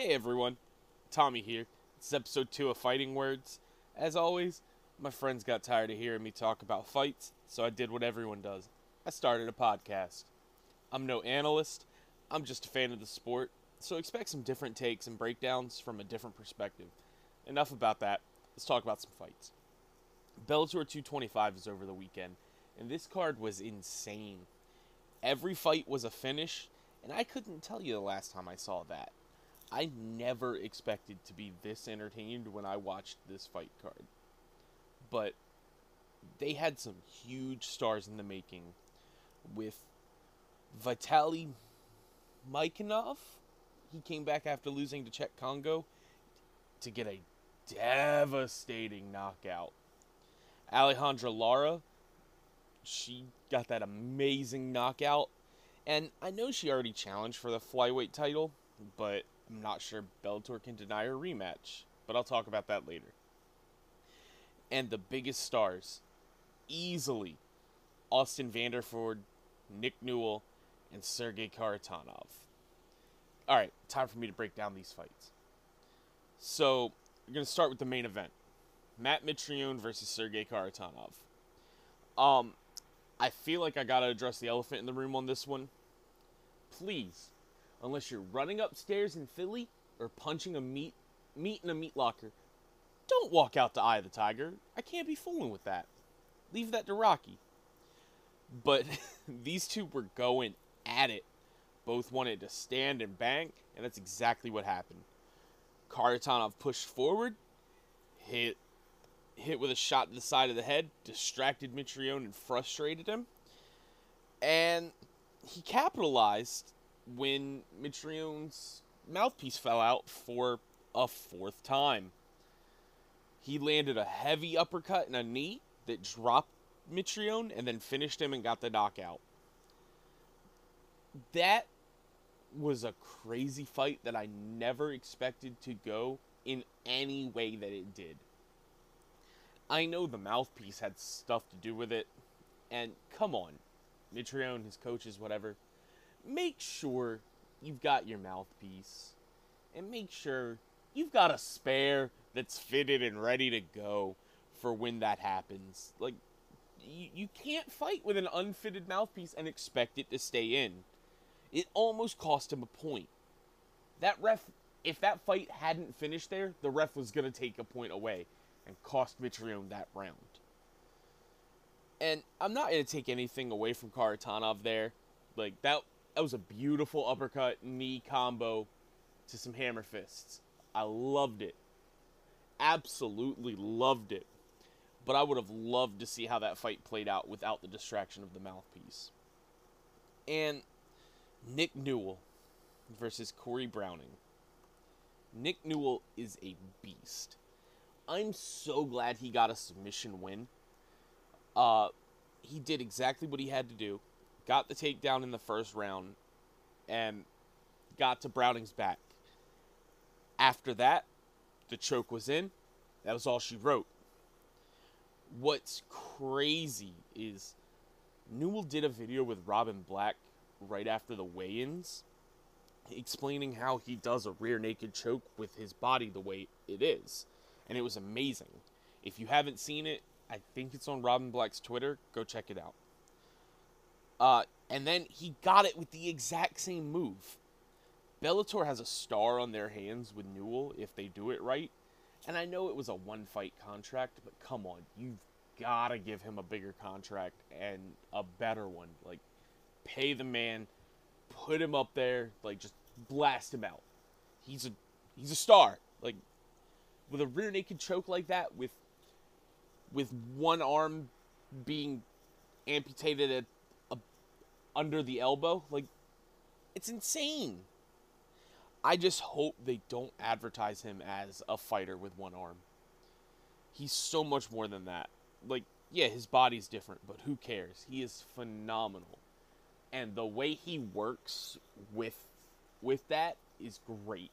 Hey everyone, Tommy here. It's episode 2 of Fighting Words. As always, my friends got tired of hearing me talk about fights, so I did what everyone does. I started a podcast. I'm no analyst, I'm just a fan of the sport, so expect some different takes and breakdowns from a different perspective. Enough about that, let's talk about some fights. Bellator 225 is over the weekend, and this card was insane. Every fight was a finish, and I couldn't tell you the last time I saw that. I never expected to be this entertained when I watched this fight card. But they had some huge stars in the making with Vitaly Minakov. He came back after losing to Cheick Kongo to get a devastating knockout. Alejandra Lara, she got that amazing knockout. And I know she already challenged for the flyweight title, but I'm not sure Bellator can deny her rematch. But I'll talk about that later. And the biggest stars, easily, Austin Vanderford, Nick Newell, and Sergey Kharitonov. All right, time for me to break down these fights. So, we're going to start with the main event. Matt Mitrione versus Sergey Kharitonov. Um, I feel like I gotta address the elephant in the room on this one. Please, unless you're running upstairs in Philly or punching a meat meat in a meat locker, don't walk out to Eye of the Tiger. I can't be fooling with that. Leave that to Rocky. But these two were going at it. Both wanted to stand and bang, and that's exactly what happened. Kharitonov pushed forward, hit hit with a shot to the side of the head, distracted Mitrione and frustrated him. And he capitalized when Mitrione's mouthpiece fell out for a fourth time. He landed a heavy uppercut and a knee that dropped Mitrione and then finished him and got the knockout. That was a crazy fight that I never expected to go in any way that it did. I know the mouthpiece had stuff to do with it, and come on, Mitrione, his coaches, whatever, make sure you've got your mouthpiece, and make sure you've got a spare that's fitted and ready to go for when that happens. Like, you, you can't fight with an unfitted mouthpiece and expect it to stay in. It almost cost him a point. That ref, if that fight hadn't finished there, the ref was going to take a point away and cost Mitrione that round. And I'm not going to take anything away from Kharitonov there. Like, that, that was a beautiful uppercut knee combo to some hammer fists. I loved it. Absolutely loved it. But I would have loved to see how that fight played out without the distraction of the mouthpiece. And Nick Newell versus Corey Browning. Nick Newell is a beast. I'm so glad he got a submission win. Uh, he did exactly what he had to do. Got the takedown in the first round, and got to Browning's back. After that, the choke was in. That was all she wrote. What's crazy is Newell did a video with Robin Black right after the weigh ins explaining how he does a rear naked choke with his body the way it is and it was amazing. If you haven't seen it, I think it's on Robin Black's Twitter. Go check it out. Uh, and then he got it with the exact same move. Bellator has a star on their hands with Newell if they do it right. And I know it was a one fight contract, but come on, you've got to give him a bigger contract and a better one. Like, pay the man, put him up there, like, just blast him out. He's a he's a star. Like, with a rear naked choke like that, with with one arm being amputated at under the elbow, like it's insane. I just hope they don't advertise him as a fighter with one arm. He's so much more than that. Like, yeah, his body's different, but who cares? He is phenomenal. And the way he works with with that is great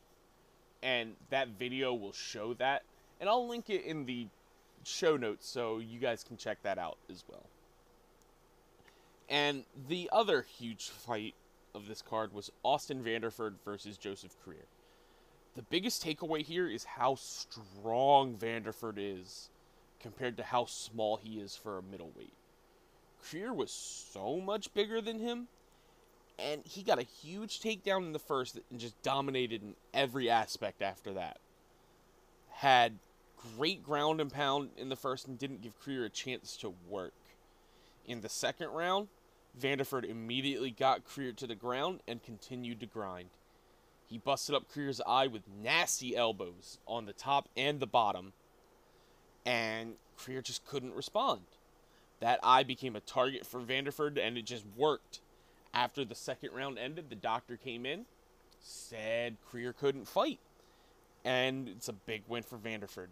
and that video will show that. And I'll link it in the show notes so you guys can check that out as well. And the other huge fight of this card was Austin Vanderford versus Joseph Creer. the biggest takeaway here is how strong Vanderford is compared to how small he is for a middleweight. Creer was so much bigger than him, and he got a huge takedown in the first and just dominated in every aspect after that. Had great ground and pound in the first and didn't give Creer a chance to work. In the second round, Vanderford immediately got Creer to the ground and continued to grind. He busted up Creer's eye with nasty elbows on the top and the bottom, and Creer just couldn't respond. That eye became a target for Vanderford, and it just worked. After the second round ended, the doctor came in, said Creer couldn't fight, and it's a big win for Vanderford.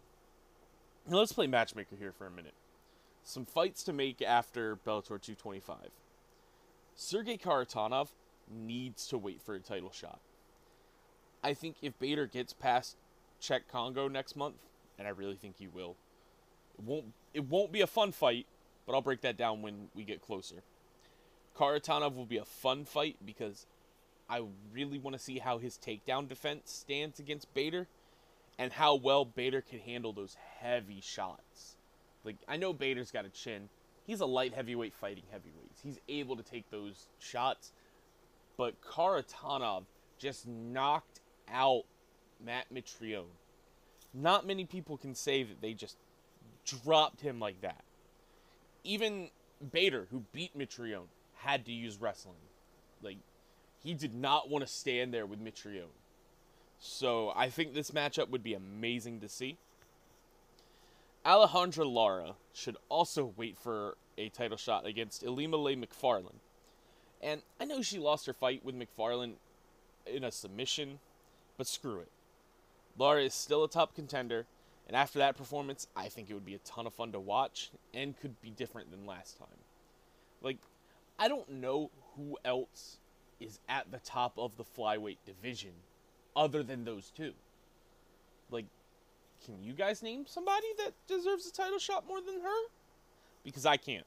Now let's play matchmaker here for a minute. Some fights to make after Bellator 225. Sergey Kharitonov needs to wait for a title shot. I think if Bader gets past Cheick Kongo next month, and I really think he will, it won't it won't be a fun fight, but I'll break that down when we get closer. Kharitonov will be a fun fight because I really want to see how his takedown defense stands against Bader and how well Bader can handle those heavy shots. Like I know Bader's got a chin. He's a light heavyweight fighting heavyweights. He's able to take those shots. But Kharitonov just knocked out Matt Mitrione. Not many people can say that they just dropped him like that. Even Bader, who beat Mitrione, had to use wrestling. Like, he did not want to stand there with Mitrione. So I think this matchup would be amazing to see. Alejandra Lara should also wait for a title shot against Ilima-Lei Macfarlane. And I know she lost her fight with Macfarlane in a submission but screw it. Lara is still a top contender, and after that performance, I think it would be a ton of fun to watch and could be different than last time. Like, I don't know who else is at the top of the flyweight division other than those two. Like, can you guys name somebody that deserves a title shot more than her? Because I can't.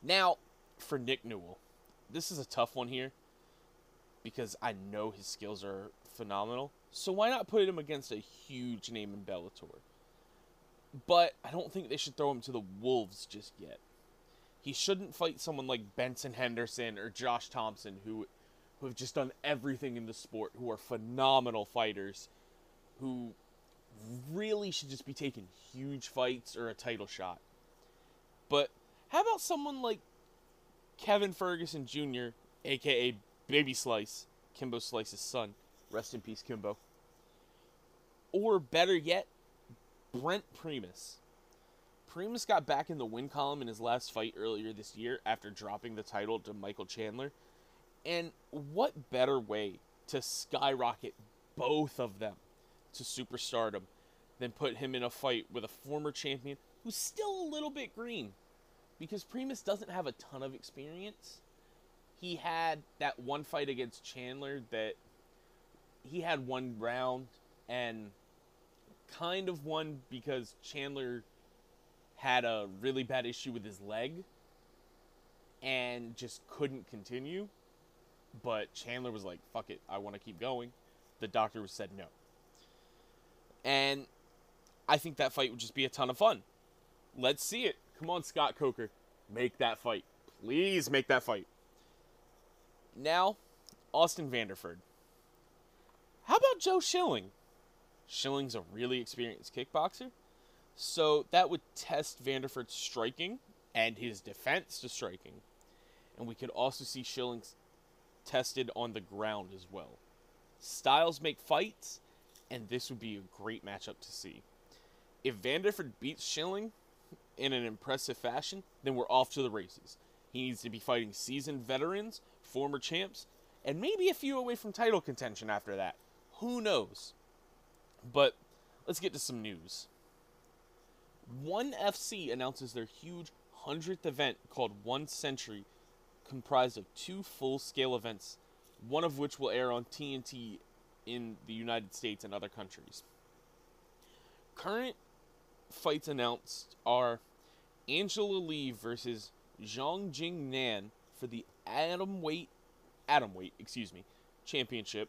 Now, for Nick Newell, this is a tough one here because I know his skills are phenomenal. So why not put him against a huge name in Bellator? But I don't think they should throw him to the wolves just yet. He shouldn't fight someone like Benson Henderson or Josh Thompson who who have just done everything in the sport, who are phenomenal fighters, who really should just be taking huge fights or a title shot. But how about someone like Kevin Ferguson Jr., aka Baby Slice, Kimbo Slice's son, Rest in peace, Kimbo. Or better yet, Brent Primus. Primus got back in the win column in his last fight earlier this year after dropping the title to Michael Chandler. And what better way to skyrocket both of them to superstardom than put him in a fight with a former champion who's still a little bit green? Because Primus doesn't have a ton of experience. He had that one fight against Chandler that he had one round and kind of won because Chandler had a really bad issue with his leg and just couldn't continue. But Chandler was like, fuck it, I want to keep going. The doctor said no. And I think that fight would just be a ton of fun. Let's see it. Come on, Scott Coker. Make that fight. Please make that fight. Now, Austin Vanderford. How about Joe Schilling? Schilling's a really experienced kickboxer, so that would test Vanderford's striking and his defense to striking. And we could also see Schilling's tested on the ground as well. Styles make fights, and this would be a great matchup to see. If Vanderford beats Schilling in an impressive fashion, then we're off to the races. He needs to be fighting seasoned veterans, former champs, and maybe a few away from title contention after that. Who knows? But let's get to some news. One FC announces their huge 100th event called One Century, comprised of two full scale events, one of which will air on TNT in the United States and other countries. Current fights announced are Angela Lee versus Zhang Jing Nan for the atom weight atom weight, excuse me, championship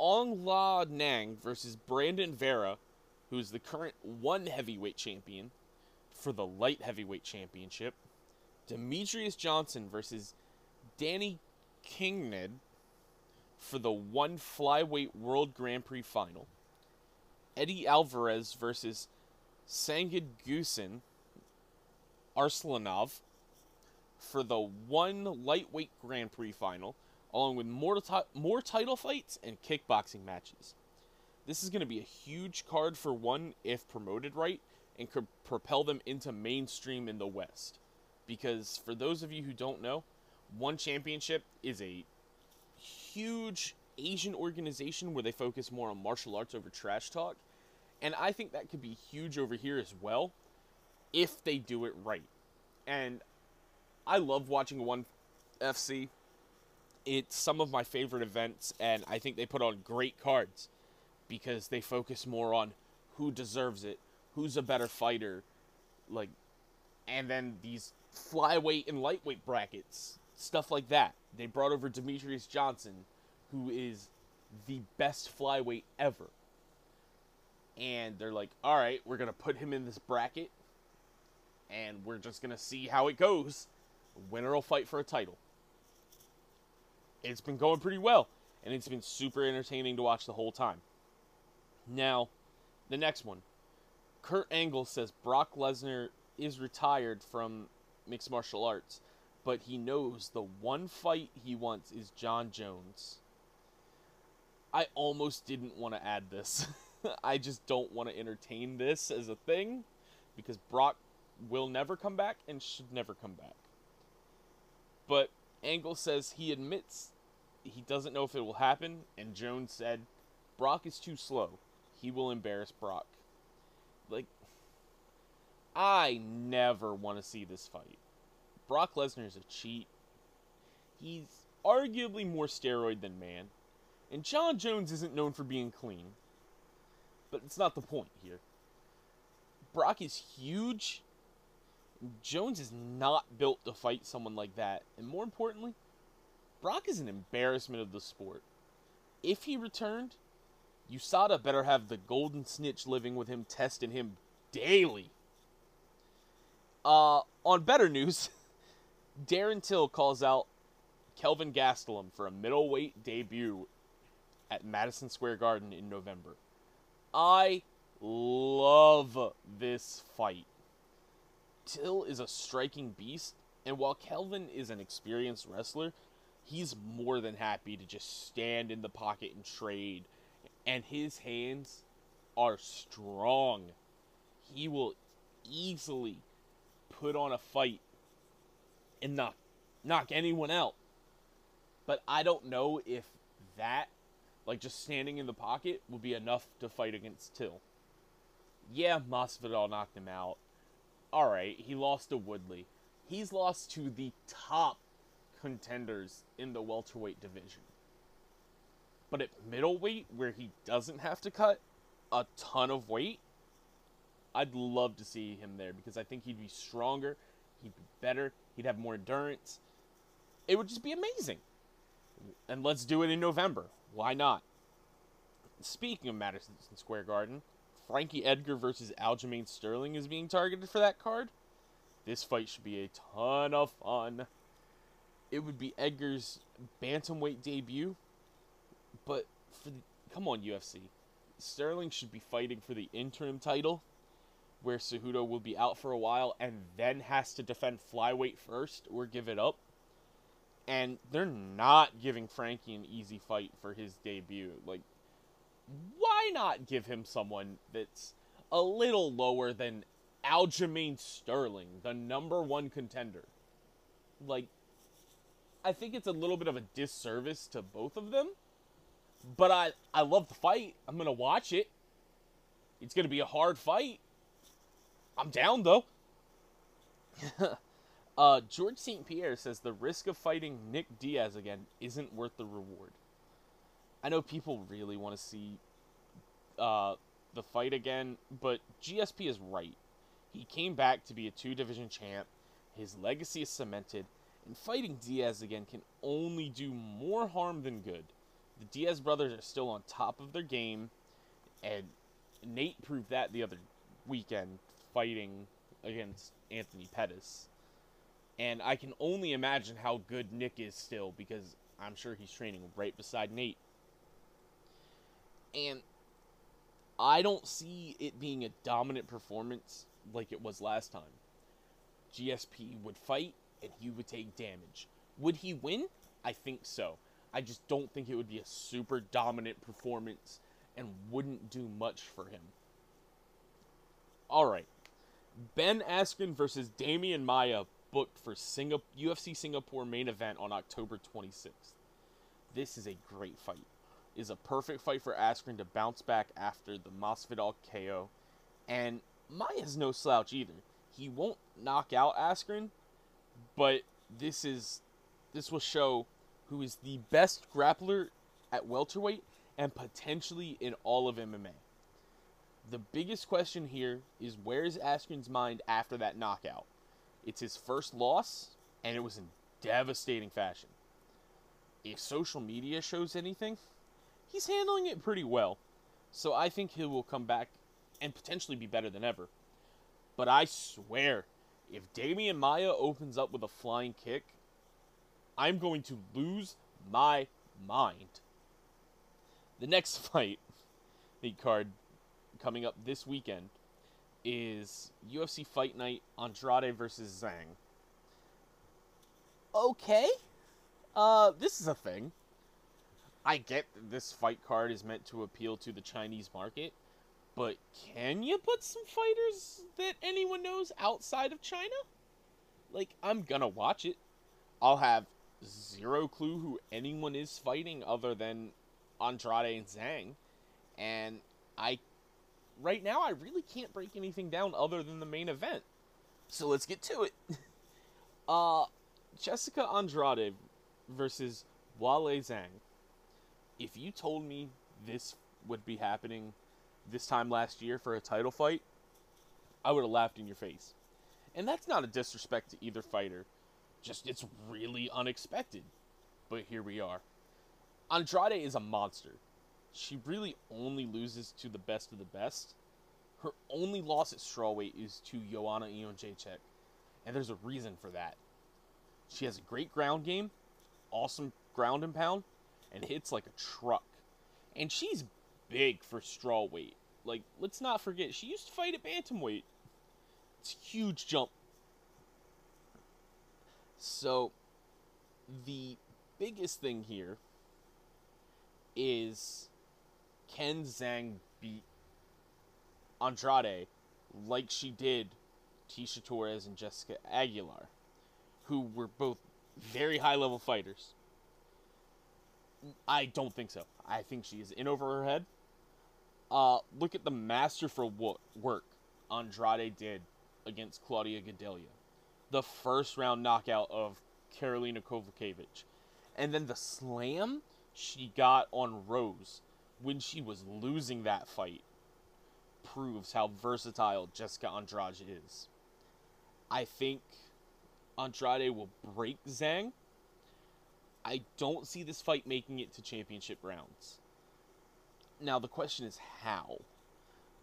Aung La N Sang versus Brandon Vera, who is the current one heavyweight champion for the light heavyweight championship. Demetrious Johnson versus Danny Kingad for the one flyweight World Grand Prix final. Eddie Alvarez versus Sangid Gusin Arslanov for the one lightweight Grand Prix final, along with more, ti- more title fights and kickboxing matches. This is going to be a huge card for one if promoted right and could propel them into mainstream in the West. Because for those of you who don't know, One Championship is a huge Asian organization where they focus more on martial arts over trash talk. And I think that could be huge over here as well if they do it right. And I love watching One FC. It's some of my favorite events, and I think they put on great cards because they focus more on who deserves it, who's a better fighter, like, and then these flyweight and lightweight brackets, stuff like that. They brought over Demetrious Johnson, who is the best flyweight ever. And they're like, all right, we're going to put him in this bracket, and we're just going to see how it goes. Winner will fight for a title. It's been going pretty well, and it's been super entertaining to watch the whole time. Now, the next one. Kurt Angle says Brock Lesnar is retired from mixed martial arts, but he knows the one fight he wants is Jon Jones. I almost didn't want to add this. I just don't want to entertain this as a thing because Brock will never come back and should never come back. But Angle says he admits he doesn't know if it will happen, and Jones said Brock is too slow. He will embarrass Brock. Like, I never want to see this fight. Brock Lesnar is a cheat. He's arguably more steroid than man. And Jon Jones isn't known for being clean. But it's not the point here. Brock is huge. Jones is not built to fight someone like that. And more importantly, Brock is an embarrassment of the sport. If he returned, USADA better have the golden snitch living with him, testing him daily. Uh, on better news, Darren Till calls out Kelvin Gastelum for a middleweight debut at Madison Square Garden in November. I love this fight. Till is a striking beast, and while Kelvin is an experienced wrestler, he's more than happy to just stand in the pocket and trade. And his hands are strong. He will easily put on a fight and knock knock anyone out. But I don't know if that like just standing in the pocket would be enough to fight against Till. Yeah, Masvidal knocked him out. All right, he lost to Woodley. He's lost to the top contenders in the welterweight division. But at middleweight, where he doesn't have to cut a ton of weight, I'd love to see him there because I think he'd be stronger, he'd be better, he'd have more endurance. It would just be amazing. And let's do it in November. Why not? Speaking of Madison Square Garden, Frankie Edgar versus Aljamain Sterling is being targeted for that card. This fight should be a ton of fun. It would be Edgar's bantamweight debut, but for the, come on UFC, Sterling should be fighting for the interim title, where Cejudo will be out for a while and then has to defend flyweight first or give it up. And they're not giving Frankie an easy fight for his debut. Like, why not give him someone that's a little lower than Aljamain Sterling, the number one contender? Like, I think it's a little bit of a disservice to both of them. But I, I love the fight. I'm going to watch it. It's going to be a hard fight. I'm down, though. uh, Georges St. Pierre says the risk of fighting Nick Diaz again isn't worth the reward. I know people really want to see uh, the fight again, but GSP is right. He came back to be a two division champ. His legacy is cemented, and fighting Diaz again can only do more harm than good. The Diaz brothers are still on top of their game, and Nate proved that the other weekend fighting against Anthony Pettis. And I can only imagine how good Nick is still because I'm sure he's training right beside Nate. And I don't see it being a dominant performance like it was last time. GSP would fight and he would take damage. Would he win? I think so. I just don't think it would be a super dominant performance and wouldn't do much for him. All right. Ben Askren versus Demian Maia booked for UFC Singapore main event on October 26th. This is a great fight. It is a perfect fight for Askren to bounce back after the Masvidal KO, and Maia's no slouch either. He won't knock out Askren, but this is this will show who is the best grappler at welterweight and potentially in all of MMA. The biggest question here is where is Askren's mind after that knockout? It's his first loss, and it was in devastating fashion. If social media shows anything, he's handling it pretty well. So I think he will come back and potentially be better than ever. But I swear, if Demian Maia opens up with a flying kick, I'm going to lose my mind. The next fight, the card coming up this weekend, is UFC Fight Night Andrade versus Zhang. Okay. Uh, this is a thing. I get this fight card is meant to appeal to the Chinese market, but can you put some fighters that anyone knows outside of China? Like, I'm gonna watch it. I'll have zero clue who anyone is fighting other than Andrade and Zhang. And I right now I really can't break anything down other than the main event. So let's get to it. uh Jessica Andrade versus Weili Zhang. If you told me this would be happening this time last year for a title fight, I would have laughed in your face. And that's not a disrespect to either fighter. Just it's really unexpected. But here we are. Andrade is a monster. She really only loses to the best of the best. Her only loss at strawweight is to Joanna Jedrzejczyk, and there's a reason for that. She has a great ground game, awesome ground and pound, and hits like a truck. And she's big for strawweight. Like, let's not forget, she used to fight at bantamweight. It's a huge jump. So, the biggest thing here is can Zhang beat Andrade like she did Tecia Torres and Jessica Aguilar, who were both very high level fighters? I don't think so. I think she is in over her head. Uh, look at the masterful work Andrade did against Claudia Gadelha. The first round knockout of Karolina Kowalkiewicz. And then the slam she got on Rose when she was losing that fight proves how versatile Jessica Andrade is. I think Andrade will break Zhang. I don't see this fight making it to championship rounds. Now, the question is how.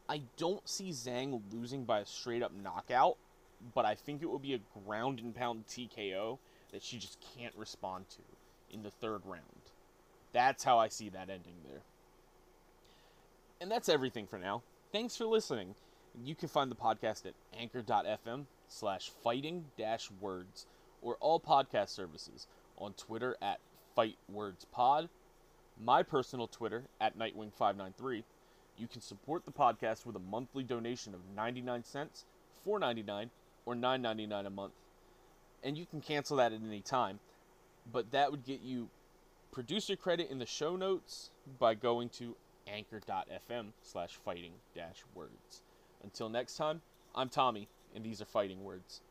I don't see Zhang losing by a straight up knockout, but I think it will be a ground and pound TKO that she just can't respond to in the third round. That's how I see that ending there. And that's everything for now. Thanks for listening. You can find the podcast at anchor.fm slash fighting dash words or all podcast services on Twitter at FightWordsPod, my personal Twitter at Nightwing593. You can support the podcast with a monthly donation of 99 cents, 4.99, or 9.99 a month. And you can cancel that at any time. But that would get you producer credit in the show notes by going to anchor.fm slash fighting dash words. Until next time, I'm Tommy, and these are fighting words.